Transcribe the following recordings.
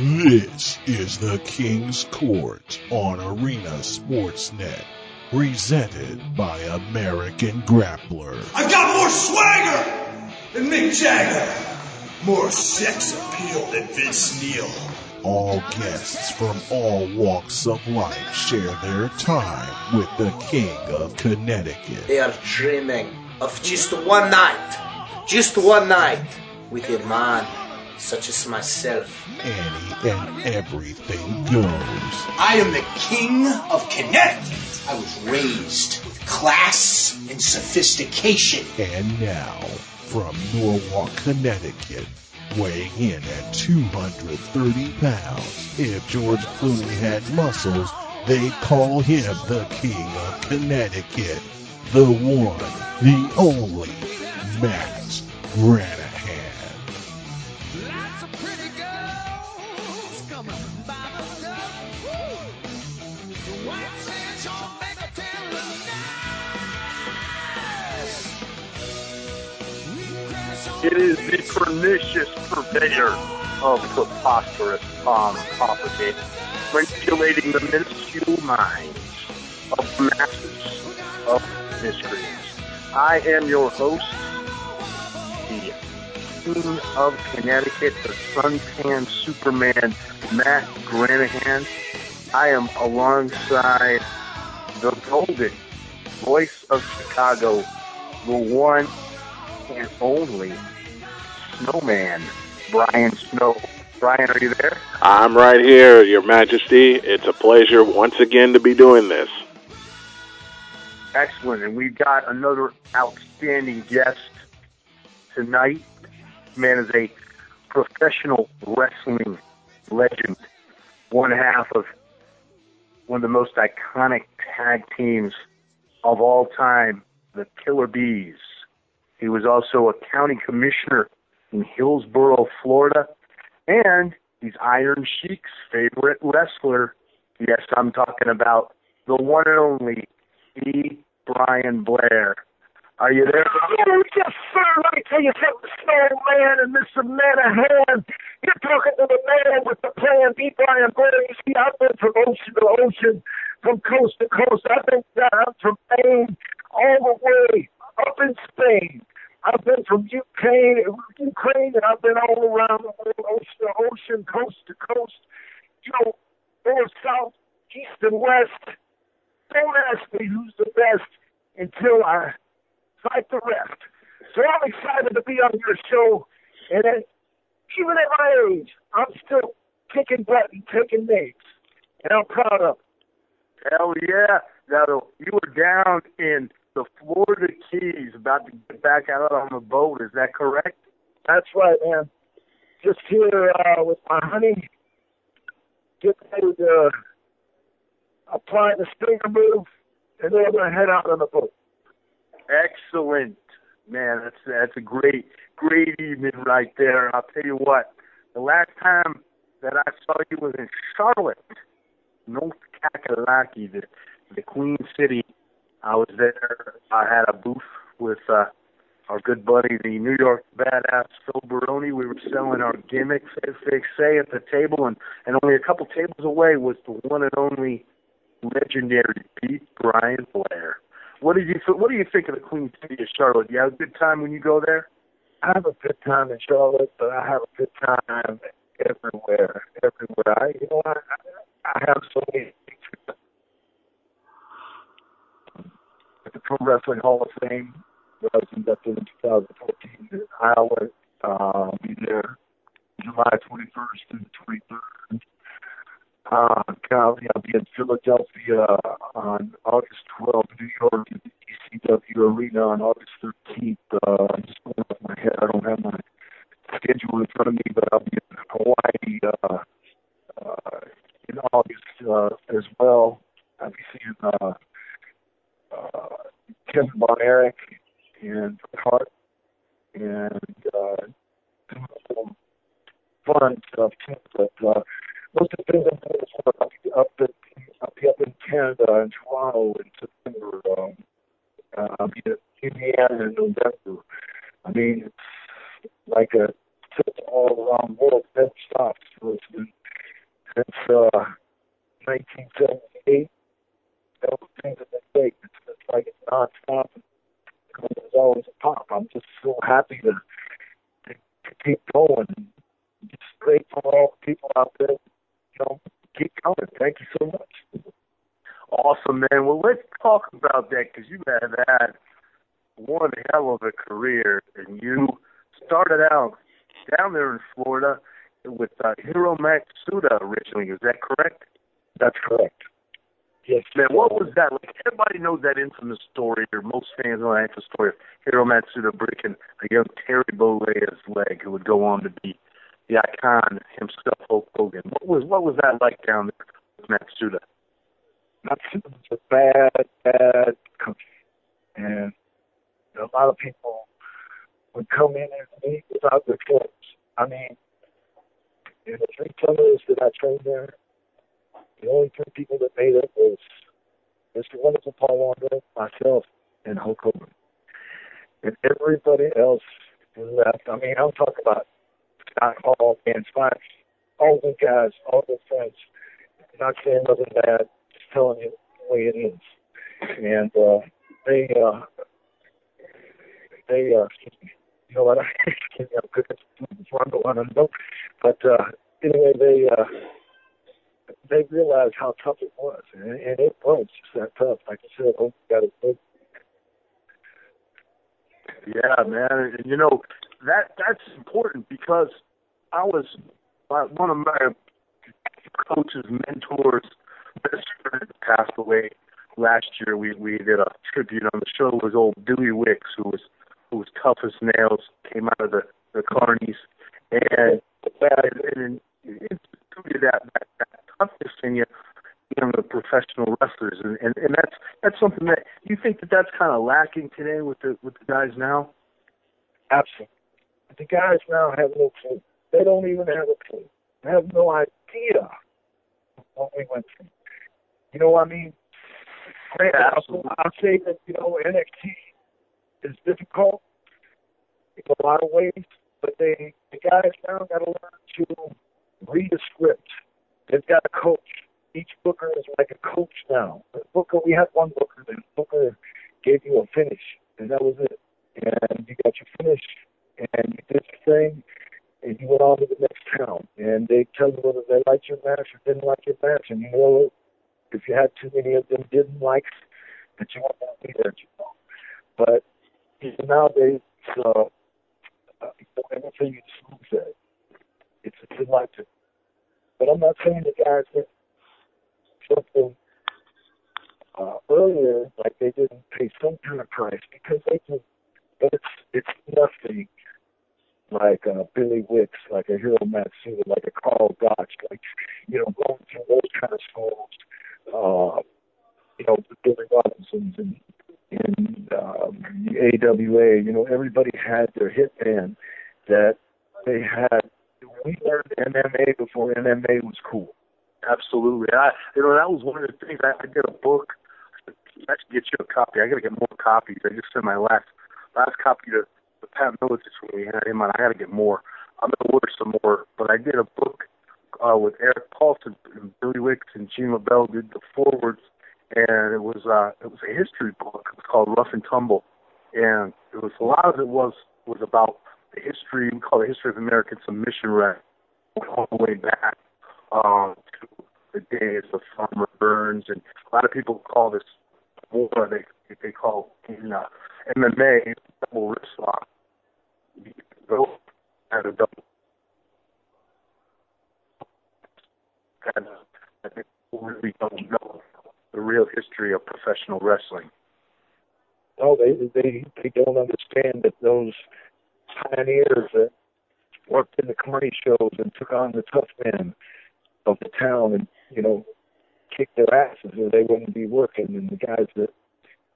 This is the King's Court on Arena Sportsnet, presented by American Grappler. I got more swagger than Mick Jagger, more sex appeal than Vince Neil. All guests from all walks of life share their time with the King of Connecticut. They are dreaming of just one night, just one night with a man such as myself. Any and everything goes. I am the king of Connecticut. I was raised with class and sophistication. And now, from Norwalk, Connecticut, weighing in at 230 pounds. If George Clooney had muscles, they'd call him the King of Connecticut. The one, the only, Matt Granahan. It is the pernicious purveyor of preposterous um, palm property, regulating the minuscule minds of masses of miscreants. I am your host, the King of Connecticut, the suntan Superman, Matt Granahan. I am alongside the golden voice of Chicago, the one and only snowman, Brian Snow. Brian, are you there? I'm right here, Your Majesty. It's a pleasure once again to be doing this. Excellent. And we've got another outstanding guest tonight. This man is a professional wrestling legend, one half of one of the most iconic tag teams of all time, the Killer Bees. He was also a county commissioner in Hillsborough, Florida, and he's Iron Sheik's favorite wrestler. Yes, I'm talking about the one and only E. Brian Blair. Are you there? Yes, sir. Let me tell you something, man. and Mr. Manahan. You're talking to the man with the plan B, Brian Blair. You see, I've been from ocean to ocean, from coast to coast. I've been down from Maine all the way up in Spain. I've been from Ukraine, Ukraine, and I've been all around the world, ocean ocean, coast to coast. You know, north, south, east, and west. Don't ask me who's the best until I fight the rest. So I'm excited to be on your show, and even at my age, I'm still kicking butt and taking names, and I'm proud of it. Hell yeah. Now, you were down in the Florida Keys about to get back out on the boat. Is that correct? That's right, man. Just here uh, with my honey, get ready to apply the stinger move, and then I'm going to head out on the boat. Excellent. Man, that's that's a great great evening right there. And I'll tell you what, the last time that I saw you was in Charlotte, North Kakalaki, the the Queen City. I was there. I had a booth with uh, our good buddy, the New York badass Phil Baroni. We were selling our gimmicks, as they say, at the table, and and only a couple tables away was the one and only legendary B. Brian Blair. What do you what do you think of the Queen City of Charlotte? You have a good time when you go there? I have a good time in Charlotte, but I have a good time everywhere. Everywhere. I, you know, I, I have so many. At the Pro Wrestling Hall of Fame, that I was inducted in 2014 in Iowa. Uh, be there July 21st through the 23rd. Uh, Cali, I'll be in Philadelphia on August 12th, New York at the ECW Arena on August 13th. Uh, I'm just going off my head. I don't have my schedule in front of me, but I'll be in Hawaii uh, uh, in August uh, as well. I'll be seeing uh, uh, Kevin Von Erich and Hart and uh, some fun stuff too. But uh, most of the things I'm doing is up, up, in, I'll up in Canada and Toronto in September. Um, uh, I'll be at Indiana in November. I mean, it's like a trip all around the world, never stops. So it's been since uh, 1978. Those things have been great. It's, it's like it's nonstop. There's always a pop. I'm just so happy to, to, to keep going. Just grateful for all the people out there. You know, keep coming. Thank you so much. Awesome, man. Well, let's talk about that because you have had one hell of a career, and you started out down there in Florida with uh, Hiro Matsuda originally. Is that correct? That's correct. Yes, Man, what was that like? Everybody knows that infamous story, or most fans know that infamous story of Hiro Matsuda breaking a young Terry Bollea's leg, who would go on to be the icon himself, Hulk Hogan. What was what was that like down there with Matsuda? Matsuda was a bad, bad coach, and a lot of people would come in and meet without their clothes. I mean, in the three summers that I trained there, the only three people that made it was Mr. Wonderful Paul Orndorff, myself, and Hulk Hogan. And everybody else left. I mean, I'm talking about Scott Hall, Dan Spikes, all the guys, all the friends. Not saying nothing bad, just telling you the way it is. And uh, they, uh, they, uh, you know what? I'm cooking some before I go on and go. But uh, anyway, they, uh, they realized how tough it was, and, and it was just that tough. Like you said, oh, got it. Yeah, man. And you know that that's important because I was one of my coach's mentors, best friend, passed away last year. We we did a tribute on the show. Was old Dewey Wicks, who was who was tough as nails, came out of the the Carnies, and and, and instituted that, that that toughness in you young know, the professional wrestlers, and, and and that's that's something that you think that that's kind of lacking today with the with the guys now. Absolutely. The guys now have no clue. They don't even have a clue. They have no idea what we went through. You know what I mean? Yeah, I'll, I'll say that, you know, NXT is difficult in a lot of ways, but they the guys now got to learn to read a script. They've got a coach. Each booker is like a coach now. The booker, we had one booker. The booker gave you a finish, and that was it. And you got your finish, and you did your thing, and you went on to the next town. And they tell you whether they liked your match or didn't like your match. And you know, if you had too many of them didn't like, that you weren't going to be there too long. But nowadays, uh, uh, everything you smooth that. It's it's electric. But I'm not saying the guys that something uh, earlier, like they didn't pay some kind of price because they can. But it's it's nothing like uh, Billy Wicks, like a Hiro Matsuda, like a Karl Gotch, like you know going through those kind of schools. Uh, you know, Billy Robinsons and AWA. You know, everybody had their hit band that they had. We learned MMA before MMA was cool. Absolutely. I you know that was one of the things. I, I did a book. I should get you a copy. I got to get more copies. I just sent my last last copy to, to Pat Miletich when we had him on. I got to get more. I'm gonna order some more. But I did a book uh, with Erik Paulson and Billy Wicks and Gene LeBell did the forwards, and it was uh, it was a history book. It was called Rough and Tumble, and it was a lot of it was was about the history. We call it history of American submission wrestling all the way back um, to the days of Farmer Burns, and a lot of people call this war they they call in uh, MMA double wrist lock. At a double. And uh, I think people really don't know the real history of professional wrestling. No, they they they don't understand that those pioneers that worked in the shows and took on the tough men of the town and you know kicked their asses or they wouldn't be working. And the guys that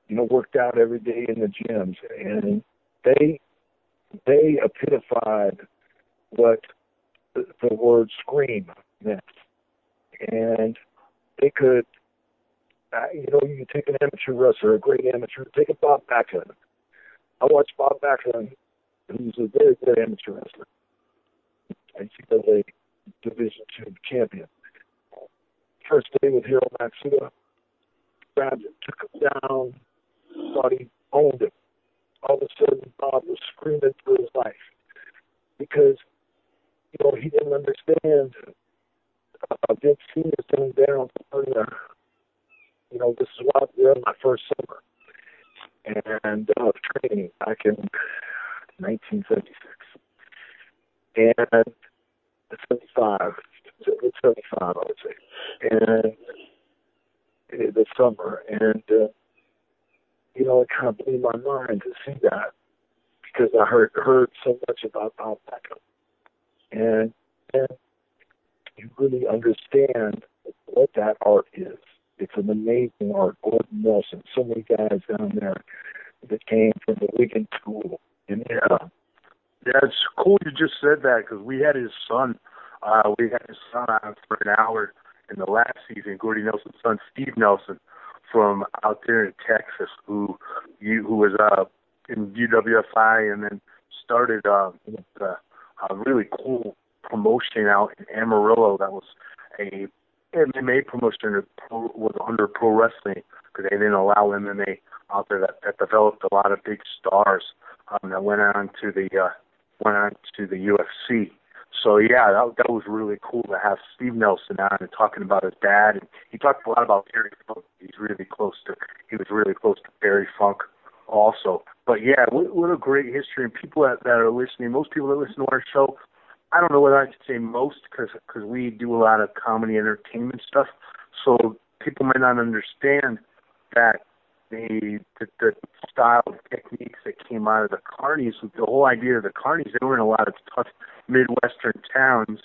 you know worked out every day in the gyms. And they they epitomified what the, the word scream meant. And they could uh, you know you take an amateur wrestler a great amateur take a Bob Backlund. I watched Bob Backlund who's a very good amateur wrestler. NCAA Division two champion. First day with Hiro Matsuda, grabbed it, took him down, thought he owned it. All of a sudden, Bob was screaming for his life because, you know, he didn't understand uh, Vince Senior coming down the, you know, this is what we're in my first summer. And uh, training back in 1976 and 75, 75, I would say, and the summer, and uh, you know, it kind of blew my mind to see that because I heard heard so much about Bob Backlund, and and you really understand what that art is. It's an amazing art. Gordon Nelson, so many guys down there that came from the Wigan School. And Yeah. Yeah, it's cool you just said that because we had his son. Uh, we had his son on for an hour in the last season. Gordy Nelson's son, Steve Nelson, from out there in Texas, who you who was uh, in UWFI and then started uh, a, a really cool promotion out in Amarillo. That was a MMA promotion was under pro wrestling because they didn't allow MMA out there that, that developed a lot of big stars um, that went on to the uh, went on to the UFC. So yeah, that, that was really cool to have Steve Nelson on and talking about his dad, and he talked a lot about Terry Funk. He's really close to he was really close to Terry Funk also. But yeah, what, what a great history, and people that, that are listening, most people that listen to our show, I don't know whether I should say most because because we do a lot of comedy entertainment stuff, so people might not understand that the, the the style of techniques that came out of the carnies, the whole idea of the carnies, they were in a lot of tough midwestern towns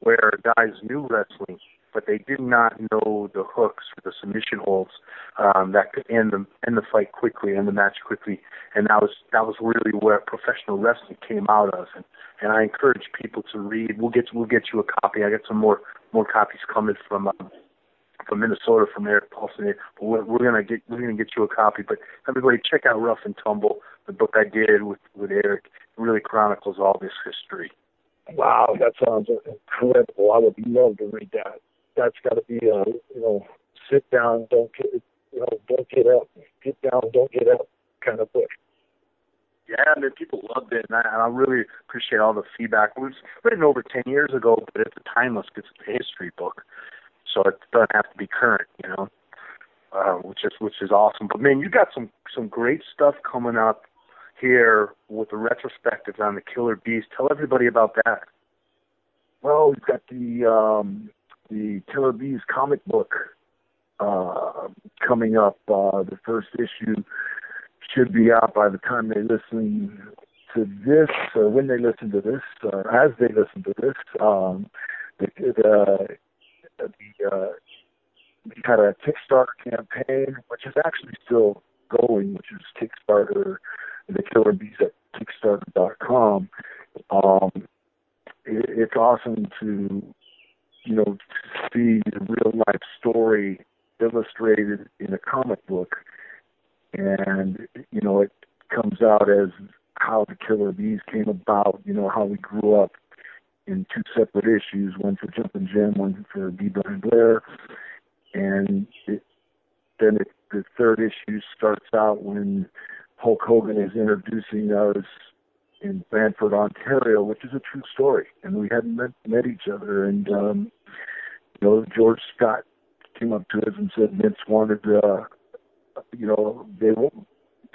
where guys knew wrestling, but they did not know the hooks or the submission holds um, that could end the end the fight quickly, end the match quickly, and that was that was really where professional wrestling came out of. And and I encourage people to read. We'll get we'll get you a copy. I got some more more copies coming from. Um, from Minnesota from Erik Paulson. But we're, we're gonna get we're gonna get you a copy. But everybody, check out Rough and Tumble, the book I did with with Eric. It really chronicles all this history. Wow, that sounds incredible. I would love to read that. That's got to be a you know sit down, don't get you know don't get up, get down, don't get up kind of book. Yeah, I mean, people loved it, and I, and I really appreciate all the feedback. It was written over 10 years ago, but it's a timeless, it's a history book, so it doesn't have to be current, you know, uh, which is which is awesome. But man, you got some some great stuff coming up here with the retrospectives on the Killer Bees. Tell everybody about that. Well, we've got the um, the Killer Bees comic book uh, coming up. Uh, the first issue should be out by the time they listen to this, or when they listen to this, or as they listen to this. Um, the, the, the, uh, we had a Kickstarter campaign, which is actually still going, which is Kickstarter, the Killer Bees at Kickstarter.com. Um, it, it's awesome to, you know, see the real life story illustrated in a comic book and you know it comes out as how the Killer Bees came about. You know how we grew up in two separate issues, one for Jumpin' Jim, one for B. Brian Blair, and it, then it, the third issue starts out when Hulk Hogan is introducing us in Brantford, Ontario, which is a true story, and we hadn't met, met each other, and um, you know George Scott came up to us and said Vince wanted uh, you know, they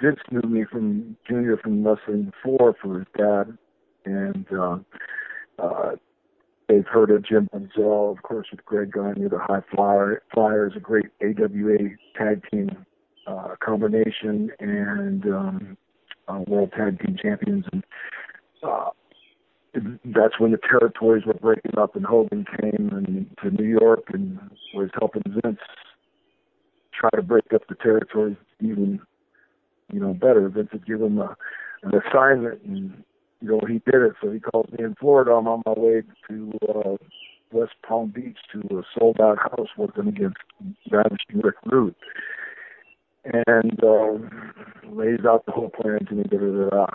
Vince knew me from junior from wrestling before for his dad, and uh, uh, they've heard of Jim Brunzell, of course, with Greg Gagne, the High Flyer. Flyers, a great AWA tag team uh, combination, and um, uh, world tag team champions, and uh, that's when the territories were breaking up, and Hogan came and to New York and was helping Vince try to break up the territories even, you know, better. Vince would give him a, an assignment, and you know he did it. So he calls me in Florida. I'm on my way to uh, West Palm Beach to a sold-out house working against Ravishing Rick Rude, and um, lays out the whole plan to me. Da, da, da.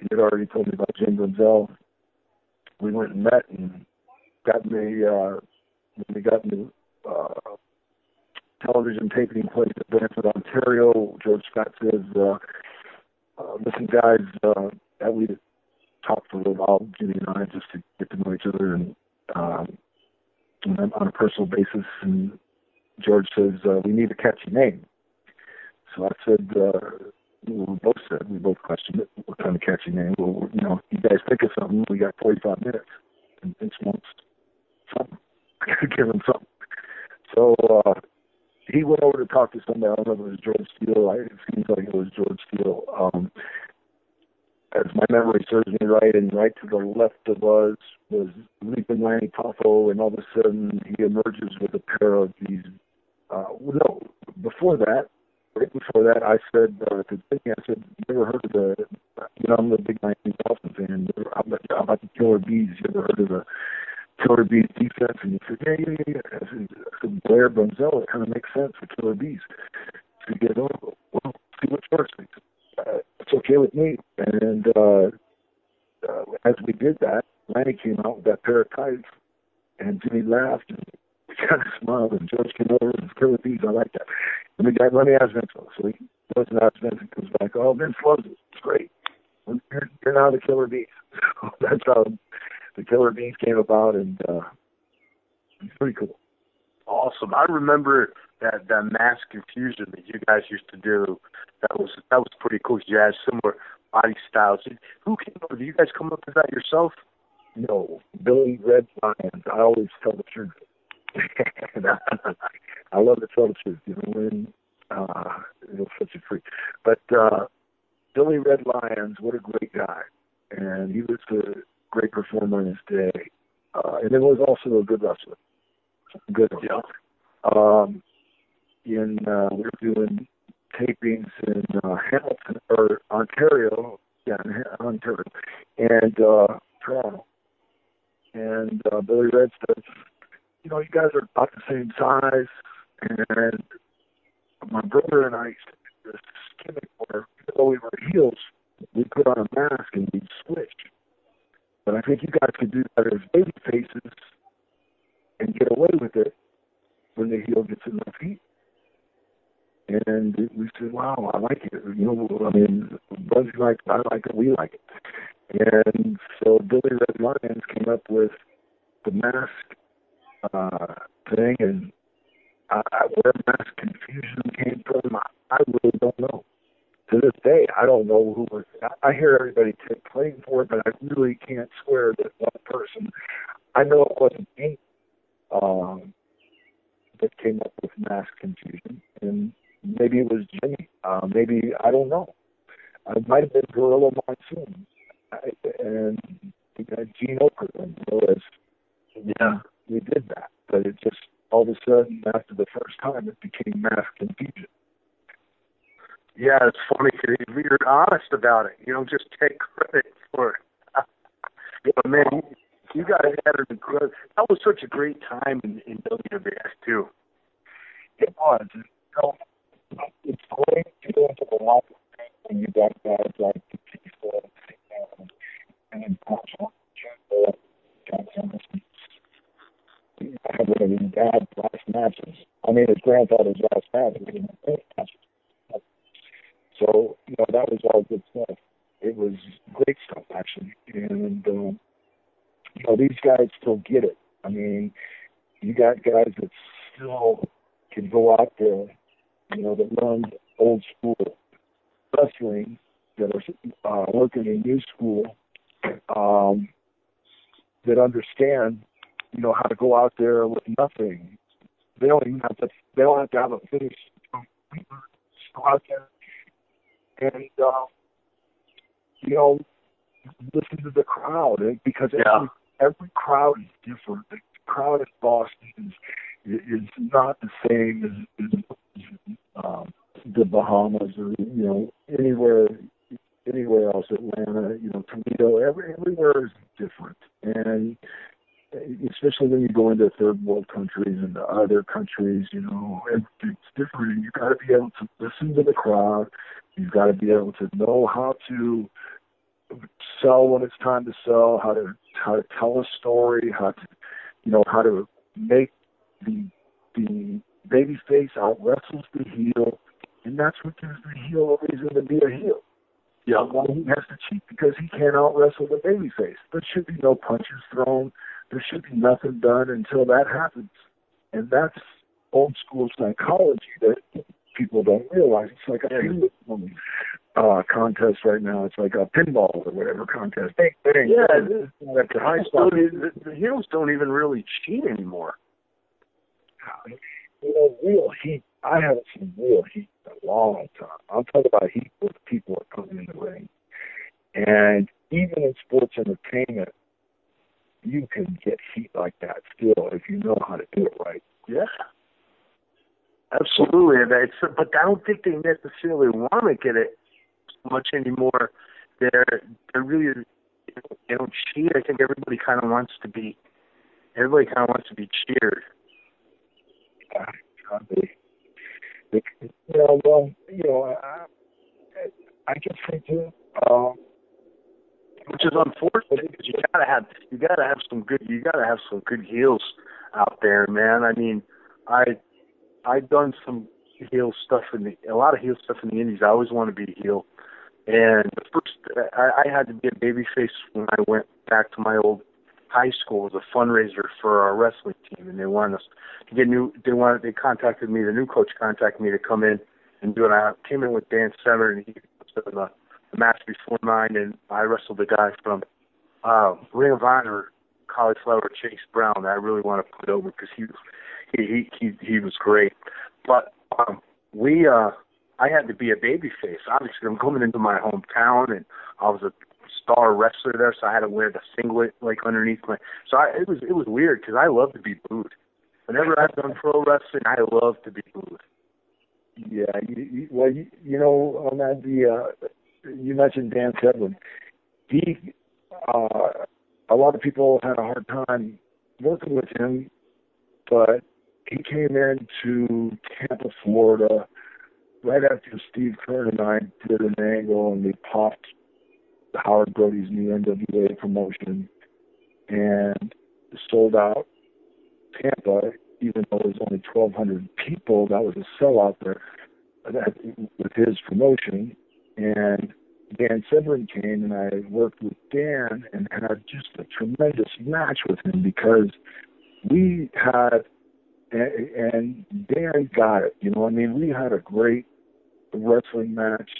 He had already told me about Jim Brunzell. We went and met and got me. Uh, when we got into uh, television taping place in Brantford, Ontario. George Scott says, uh, uh, "Listen, guys, uh, that we talked for a little while, Jimmy and I, just to get to know each other and um, and on a personal basis." And George says, uh, "We need a catchy name." So I said, uh, we both said, we both questioned it, what kind of catchy name? Well, you know, you guys think of something. We got 45 minutes, and Vince wants something. I got to give him something. So uh, he went over to talk to somebody. I don't know if it was George Steele. I, it seems like it was George Steele. Um, as my memory serves me right, and right to the left of us was Leaping Lanny Poffo, and all of a sudden he emerges with a pair of these. Uh, no, before that, right before that, I said uh, to Jimmy, I said, "You ever heard of the? You know, I'm a big Miami Dolphins fan. How about, how about the Killer Bees? You ever heard of the Killer Bees defense?" And he said, "Yeah, yeah, yeah." I said, I said Blair Brunzell. It kind of makes sense for Killer Bees. So he goes, "Oh, well, see what George thinks." Uh, it's okay with me. And uh, uh, as we did that, Lanny came out with that pair of tights, and Jimmy laughed and kind of smiled, and George came over and Killer Bees. I like that. And the guy, let me ask Vince. So he goes and asks Vince and comes back, oh, Vince loves it. It's great. You're, you're now the Killer Bees. So that's how the Killer Bees came about, and uh, it's pretty cool. Awesome. I remember that that mass confusion that you guys used to do. That was that was pretty cool. You had similar body styles. Who came up? Did you guys come up with that yourself? No, Billy Red Lyons. I always tell the truth. I love to tell the truth. You know, when uh, it'll set you free. But uh, Billy Red Lyons, what a great guy, and he was a great performer in his day, uh, and then was also a good wrestler. Good. Yeah. Um, in uh, we were doing tapings in uh, Hamilton or Ontario, yeah, in Ontario, and uh, Toronto. And uh, Billy Red says, you know, you guys are about the same size, and my brother and I used to do this gimmick where, even though we were heels, we put on a mask and we'd switch. But I think you guys could do that as baby faces and get away with it when the heel gets in the feet. And we said, wow, I like it. You know, I mean, Buzzy like it, I like it, we like it. And so Billy Red Lyons came up with the mask uh, thing, and I, where mass confusion came from, I, really don't know. To this day, I don't know who was. I, I hear everybody take claim for it, but I really can't swear that one person. I know it wasn't me um, that came up with mass confusion, and maybe it was Jimmy. Uh, maybe I don't know. It might have been Gorilla Monsoon I, and uh, Gene Okerlund. Yeah. We did that, but it just all of a sudden after the first time it became mass confusion. Yeah, it's funny because you're honest about it. You don't just take credit for it. but man, you, you guys had an incredible. That was such a great time in, in WWF too. It was. You know, it's great to go into the locker room when you got guys like Batista and, and then Marshall, Jim, John Emerson. I had one of his dad's last matches. I mean, his grandfather's last match. Was in the matches. So, you know, that was all good stuff. It was great stuff, actually. And, um, you know, these guys still get it. I mean, you got guys that still can go out there, you know, that run old school wrestling, that are uh, working in new school, um, that understand, you know, how to go out there with nothing. They don't even have to. They don't have to have a finish. You know, just go out there and uh, you know listen to the crowd eh, because Yeah. every, every crowd is different. The crowd in Boston is is not the same as, as um, the Bahamas or you know anywhere anywhere else, Atlanta, you know Toledo. Every, everywhere is different, and especially when you go into third world countries and other countries, you know, it's different. You got to be able to listen to the crowd. You've got to be able to know how to sell when it's time to sell, how to how to tell a story, how to you know how to make the the baby face out wrestles the heel, and that's what gives the heel a reason to be a heel. Yeah. Well, he has to cheat because he can't out wrestle the baby face. There should be no punches thrown. There should be nothing done until that happens. And that's old school psychology that people don't realize. It's like a ping uh, contest right now. It's like a pinball or whatever contest. Bang, bang, Yeah, bang. the, high spot. the, the heroes don't even really cheat anymore. you know, real heat. I haven't seen real heat in a long time. I'm talking about heat where people are coming in the ring. And even in sports entertainment, you can get heat like that still if you know how to do it right. Yeah. Absolutely, and it's but I don't think they necessarily want to get it much anymore. They're they're really they don't cheat. I think everybody kind of wants to be everybody kind of wants to be cheered. Uh, they, you know, well, you know, I, I guess they do. Um, which is unfortunate because you gotta have you gotta have some good you gotta have some good heels out there, man. I mean, I I've done some heel stuff in the a lot of heel stuff in the Indies. I always want to be a heel, and the first I, I had to be a babyface when I went back to my old high school as a fundraiser for our wrestling team, and they wanted us to get new. They wanted they contacted me. The new coach contacted me to come in and do it. I came in with Dan Severn, and he was in the, the match before mine, and I wrestled the guy from uh, Ring of Honor, Cauliflower Chase Brown. I really want to put over because he was he he he he was great. But um, we uh, I had to be a baby face. Obviously, I'm coming into my hometown, and I was a star wrestler there, so I had to wear the singlet like underneath my. So I, it was it was weird because I love to be booed. Whenever I've done pro wrestling, I love to be booed. Yeah, you, you, well, you, you know, on that the uh, you mentioned Dan Severn. He, uh, a lot of people had a hard time working with him, but he came into Tampa, Florida, right after Steve Keirn and I did an angle, and we popped Howard Brody's new NWA promotion, and sold out Tampa even though there was only 1,200 people, that was a sellout there with his promotion. And Dan Severn came, and I worked with Dan and had just a tremendous match with him because we had, and, and Dan got it. You know, I mean, we had a great wrestling match,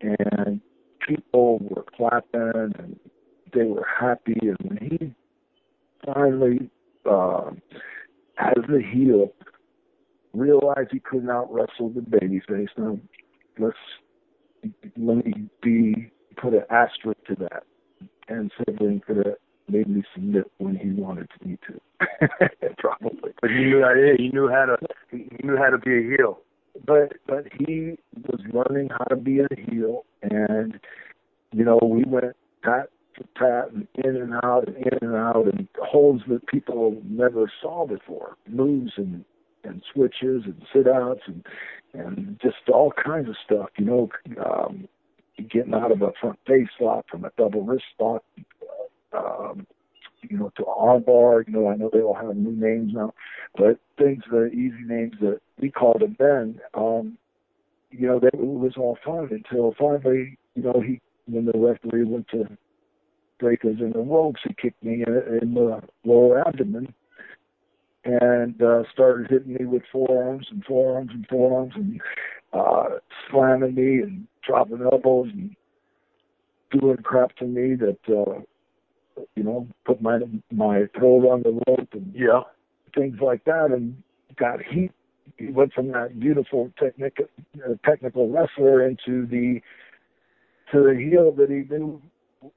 and people were clapping and they were happy. And when he finally uh, as the heel, realized he could not wrestle the babyface. Now, let's let me be put an asterisk to that. And Severn could have made me submit when he wanted me to, probably. But he knew how to, he knew how to he knew how to be a heel. But but he was learning how to be a heel, and you know we went pat to pat and in and out and in and out and holds that people never saw before, moves and and switches and sit outs and and just all kinds of stuff. You know, um, getting out of a front face lock from a double wrist lock, um, you know, to armbar. You know, I know they all have new names now, but things, the easy names that we called them then. Um, you know, that was all fun until finally, you know, he when the referee went to breakers in the ropes. He kicked me in, in the lower abdomen and uh, started hitting me with forearms and forearms and forearms and uh, slamming me and dropping elbows and doing crap to me that uh, you know put my my throat on the rope and Yeah. things like that and got heat. He went from that beautiful technic, uh, technical wrestler into the to the heel that he knew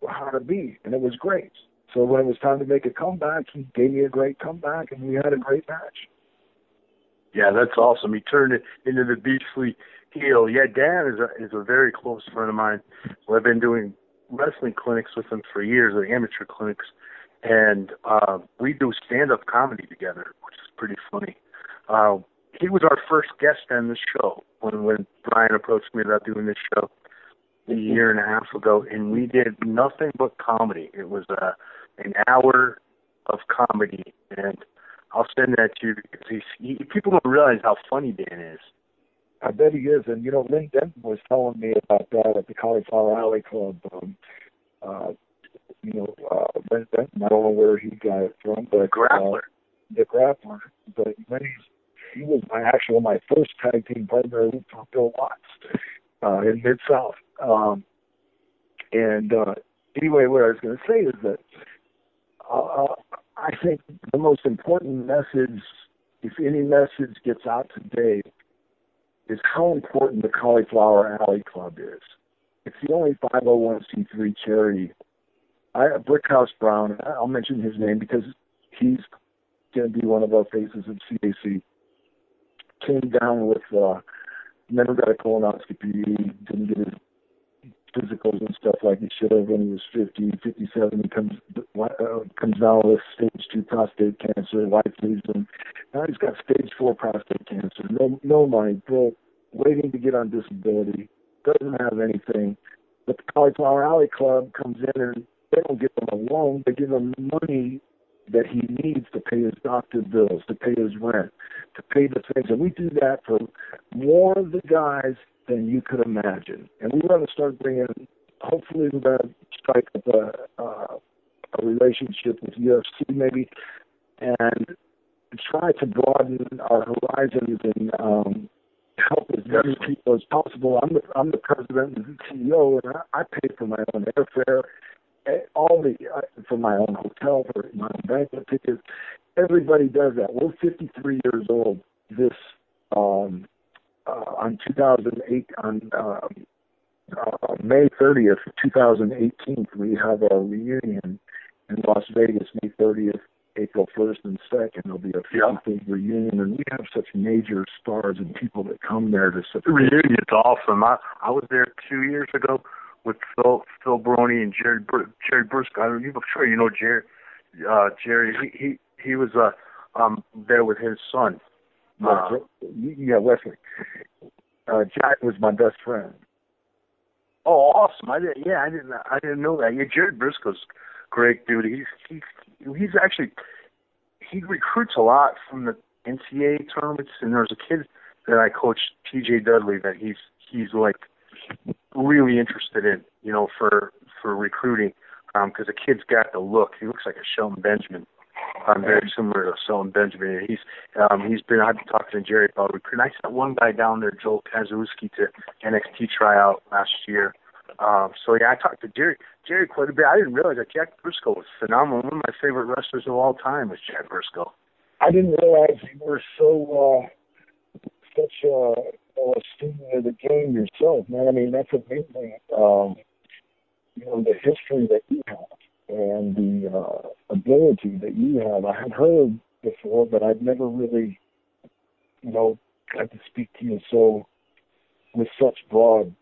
how to be, and it was great. So when it was time to make a comeback, he gave me a great comeback, and we had a great match. Yeah, that's awesome. He turned it into the beastly heel. Yeah, Dan is a is a very close friend of mine. Well, I've been doing wrestling clinics with him for years, the amateur clinics, and uh, we do stand up comedy together, which is pretty funny. Uh, he was our first guest on the show when when Brian approached me about doing this show a year and a half ago, and we did nothing but comedy. It was uh, an hour of comedy, and I'll send that to you because he's, he, people don't realize how funny Dan is. I bet he is. And you know, Lynn Denton was telling me about that at the Cauliflower Alley Club. Um, uh, you know, uh, Lynn Denton. I don't know where he got it from, but Grappler. Uh, the grappler. But when he's he was my actual my first tag team partner for Bill Watts uh, in Mid South. Um, and uh, anyway, what I was going to say is that uh, I think the most important message, if any message gets out today, is how important the Cauliflower Alley Club is. It's the only 501c3 charity. I, Brickhouse Brown, I'll mention his name because he's going to be one of our faces of CAC. Came down with, uh, never got a colonoscopy, didn't get his physicals and stuff like he should have when he was 50, 57. He comes uh, comes down with stage two prostate cancer. Wife leaves him. Now he's got stage four prostate cancer. No, no money, broke, waiting to get on disability. Doesn't have anything. But the Cauliflower Alley Club comes in and they don't give him a loan. They give him money that he needs to pay his doctor bills, to pay his rent, to pay the things. And we do that for more of the guys than you could imagine. And we want to start bringing, hopefully, we're going to strike up a, uh, a relationship with UFC maybe and try to broaden our horizons and um, help as many people as possible. I'm the, I'm the president and CEO, and I, I pay for my own airfare eh, all the uh, for my own hotel, for my own banquet tickets. Everybody does that. We're 53 years old this um, on 2008 on um, uh, May 30th, 2018. We have a reunion in Las Vegas, May 30th, April 1st and 2nd. There'll be a 50th reunion, and we have such major stars and people that come there to The support. reunion's awesome. I I was there two years ago with Phil Phil Baroni and Jerry Br- Jerry Briscoe. I'm sure you know Jerry. Uh, Jerry, he he he was uh um there with his son. Yeah, yeah, Wesley. Uh, Jack was my best friend. Oh, awesome! I didn't. Yeah, I didn't. I didn't know that. Yeah, Jared Briscoe's great dude. He's he's he's actually he recruits a lot from the NCAA tournaments. And there's a kid that I coached, T.J. Dudley, that he's he's like really interested in. You know, for for recruiting, because the kid's got the look. He looks like a Shelton Benjamin. Um, very similar to Shelton Benjamin. He's um, he's been. I've been talking to Jerry about recruiting. I sent one guy down there, Joel Kazuski, to NXT tryout last year. Um, so yeah, I talked to Jerry Jerry quite a bit. I didn't realize that Jack Briscoe was phenomenal. One of my favorite wrestlers of all time was Jack Briscoe. I didn't realize you were so uh, such a, a student of the game yourself, man. I mean, that's amazing. Um, you know, the history that you have and the uh, ability that you have. I had heard before, but I'd never really, you know, got to speak to you so with such broad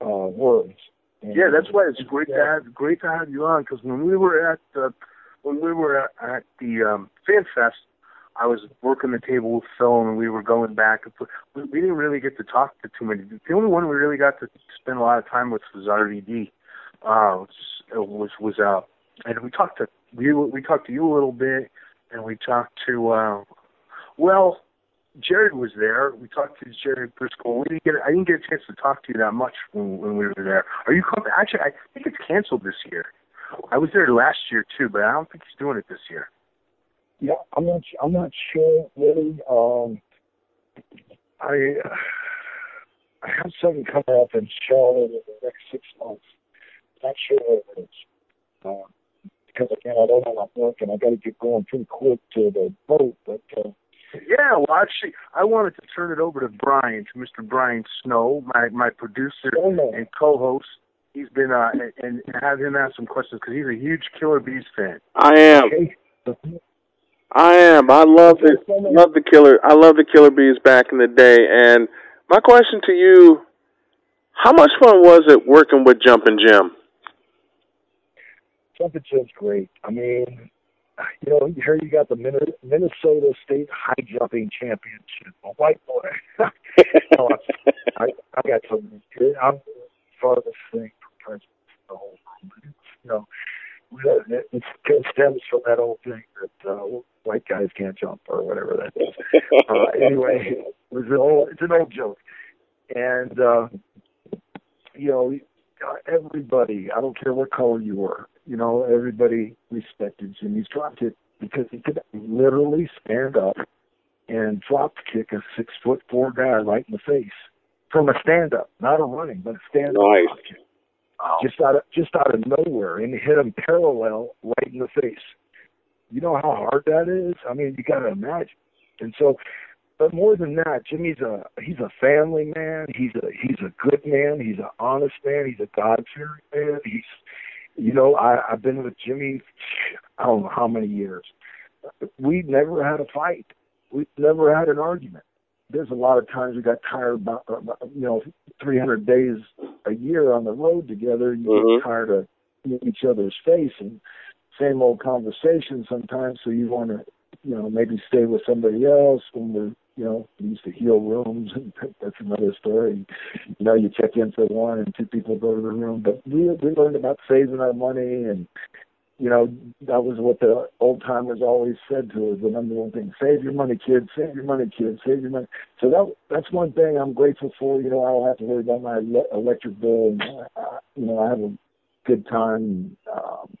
uh, words. And, Yeah, that's why it's great to have great to have you on. Because when we were at the when we were at, at the um, Fan Fest, I was working the table with Phil, and we were going back and forth. We, we didn't really get to talk to too many. The only one we really got to spend a lot of time with was RVD. Uh, was was was uh, and we talked to we we talked to you a little bit, and we talked to uh, well. Jared was there. We talked to Jared Briscoe. We didn't get. I didn't get a chance to talk to you that much when, when we were there. Are you coming? Actually, I think it's canceled this year. I was there last year too, but I don't think he's doing it this year. Yeah, I'm not. I'm not sure really. Um, I I have something coming up in Charlotte in the next six months. Not sure what it is. Uh, because again, I don't have my work and I got to get going pretty quick to the boat. But uh, Yeah, well, actually, I wanted to turn it over to Brian, to Mr. Brian Snow, my my producer oh and co-host. He's been uh and, and have him ask some questions because he's a huge Killer Bees fan. I am. okay. I am. I love it. Love the killer. I love the Killer Bees back in the day. And my question to you: How much fun was it working with Jumpin' Jim? Temperature's great. I mean, you know, here you got the Minnesota State High Jumping Championship. A white boy. Oh, I, I got some. I'm the farthest thing from president the whole world. You know, it, it stems from that old thing that uh, white guys can't jump or whatever that is. uh, anyway, it was an old, it's an old joke, and uh, you know, everybody. I don't care what color you were. You know, everybody respected Jimmy's drop kick because he could literally stand up and drop kick a six foot four guy right in the face from a stand up, not a running, but a stand up Nice. drop kick. Just out of just out of nowhere and hit him parallel right in the face. You know how hard that is? I mean, you gotta imagine. And so but more than that, Jimmy's a he's a family man. He's a he's a good man. He's an honest man. He's a God fearing man. He's you know I I've been with Jimmy I don't know how many years. We never had a fight. We never had an argument. There's a lot of times we got tired about, about you know 300 days a year on the road together. You Mhm. get tired of each other's face and same old conversation sometimes. So you want to you know, maybe stay with somebody else when we're, you know, used to heal rooms. And that's another story. You know, you check in for one and two people go to the room. But we we learned about saving our money and, you know, that was what the old timers always said to us. The number one thing: save your money, kids. Save your money, kids. Save your money. So that that's one thing I'm grateful for. You know, I don't have to worry about my ele- electric bill. And, uh, you know, I have a good time. Um,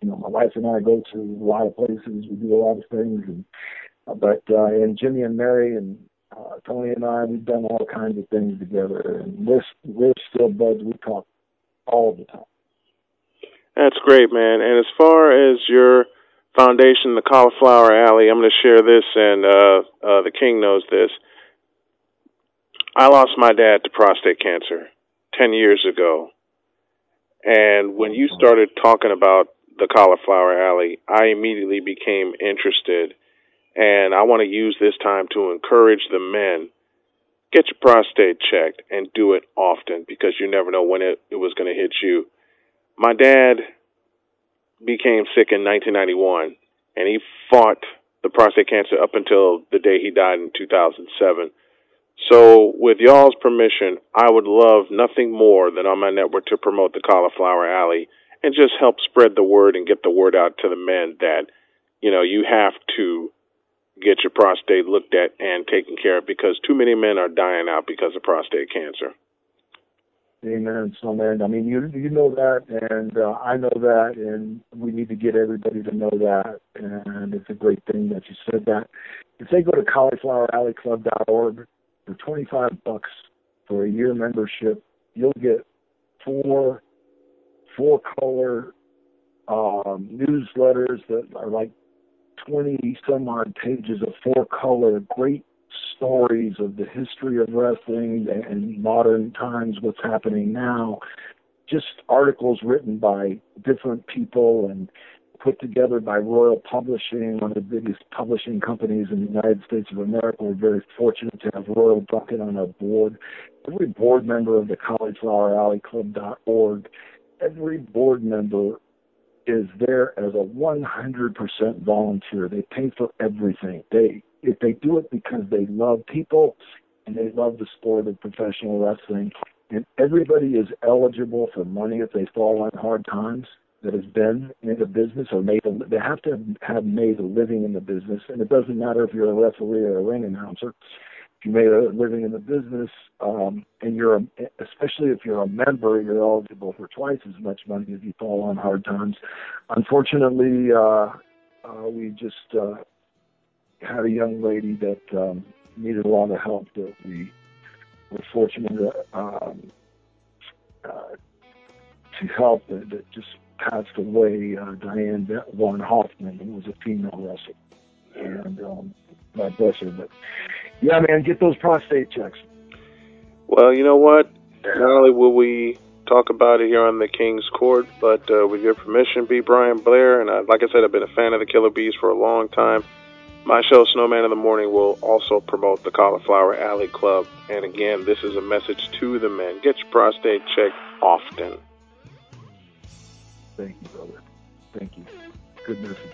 you know, my wife and I go to a lot of places. We do a lot of things, and but uh, and Jimmy and Mary and uh, Tony and I, we've done all kinds of things together, and we're we're still buds. We talk all the time. That's great, man. And as far as your foundation, the Cauliflower Alley, I'm going to share this, and uh, uh, the King knows this. I lost my dad to prostate cancer 10 years ago. And when you started talking about the Cauliflower Alley, I immediately became interested. And I want to use this time to encourage the men get your prostate checked and do it often because you never know when it, it was going to hit you. My dad became sick in 1991, and he fought the prostate cancer up until the day he died in 2007. So, with y'all's permission, I would love nothing more than on my network to promote the Cauliflower Alley and just help spread the word and get the word out to the men that, you know, you have to get your prostate looked at and taken care of because too many men are dying out because of prostate cancer. Amen. So, man, I mean, you you know that, and uh, I know that, and we need to get everybody to know that. And it's a great thing that you said that. If they go to caulifloweralleyclub.org for 25 bucks for a year membership, you'll get four four color um, newsletters that are like 20 some odd pages of four color great stories of the history of wrestling and modern times, what's happening now. Just articles written by different people and put together by Royal Publishing, one of the biggest publishing companies in the United States of America. We're very fortunate to have Royal Bucket on our board. Every board member of the caulifloweralleyclub.org, every board member is there as a 100% volunteer. They pay for everything. They if they do it because they love people and they love the sport of professional wrestling, and everybody is eligible for money if they fall on hard times that has been in the business or made a, they have to have made a living in the business and it doesn't matter if you're a referee or a ring announcer if you made a living in the business um, and you're a, especially if you're a member you're eligible for twice as much money if you fall on hard times unfortunately uh, uh, we just uh, had a young lady that um, needed a lot of help that we were fortunate to, um, uh, to help that, that just passed away, uh, Diane Von Hoffman, who was a female wrestler. And um, God bless her. But yeah, man, get those prostate checks. Well, you know what? Not only will we talk about it here on the King's Court, but uh, with your permission, B. Brian Blair, and I, like I said, I've been a fan of the Killer Bees for a long time. My show, Snowman in the Morning, will also promote the Cauliflower Alley Club. And again, this is a message to the men. Get your prostate checked often. Thank you, brother. Thank you. Good message.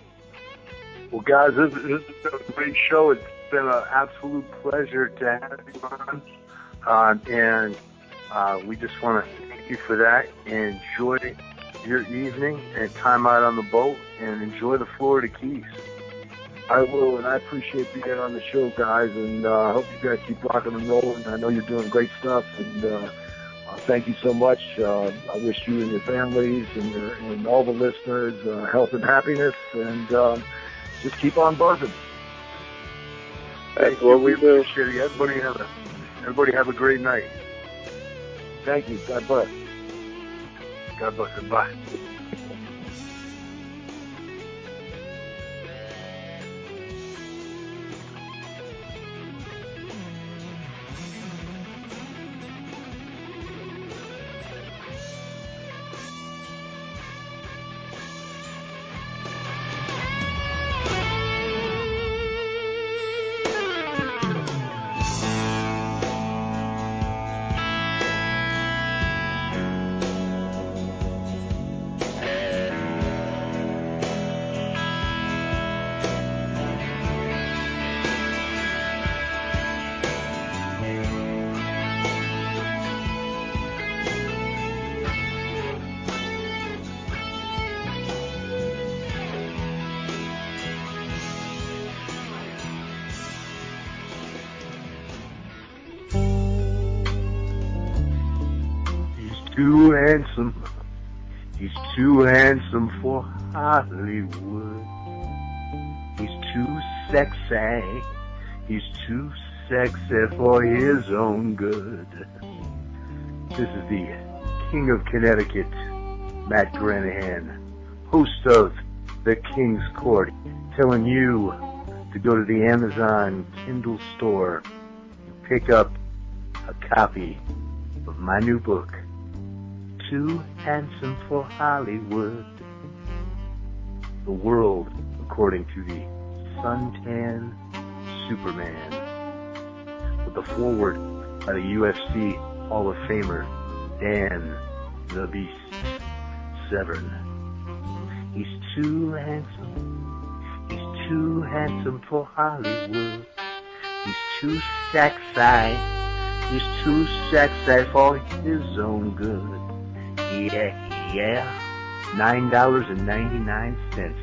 Well, guys, this, this has been a great show. It's been an absolute pleasure to have you on. Uh, and uh, we just want to thank you for that. And enjoy your evening and time out on the boat and enjoy the Florida Keys. I will, and I appreciate being on the show, guys, and uh, I hope you guys keep rocking and rolling. I know you're doing great stuff, and uh, uh, thank you so much. Uh, I wish you and your families and, your, and all the listeners uh, health and happiness, and um, just keep on buzzing. That's what we do. Appreciate it. Everybody have a everybody have a great night. Thank you. God bless. God bless. and too handsome for Hollywood. He's too sexy. He's too sexy for his own good. This is the King of Connecticut, Matt Granahan, host of The King's Court, telling you to go to the Amazon Kindle store and pick up a copy of my new book, Too Handsome for Hollywood. The world according to the suntan Superman. With a foreword by the UFC Hall of Famer, Dan the Beast Severn. He's too handsome. He's too handsome for Hollywood. He's too sexy. He's too sexy for his own good. Yeah, yeah. Nine dollars and ninety-nine cents.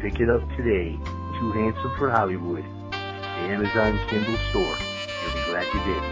Pick it up today. Too handsome for Hollywood. The Amazon Kindle store. You'll be glad you did.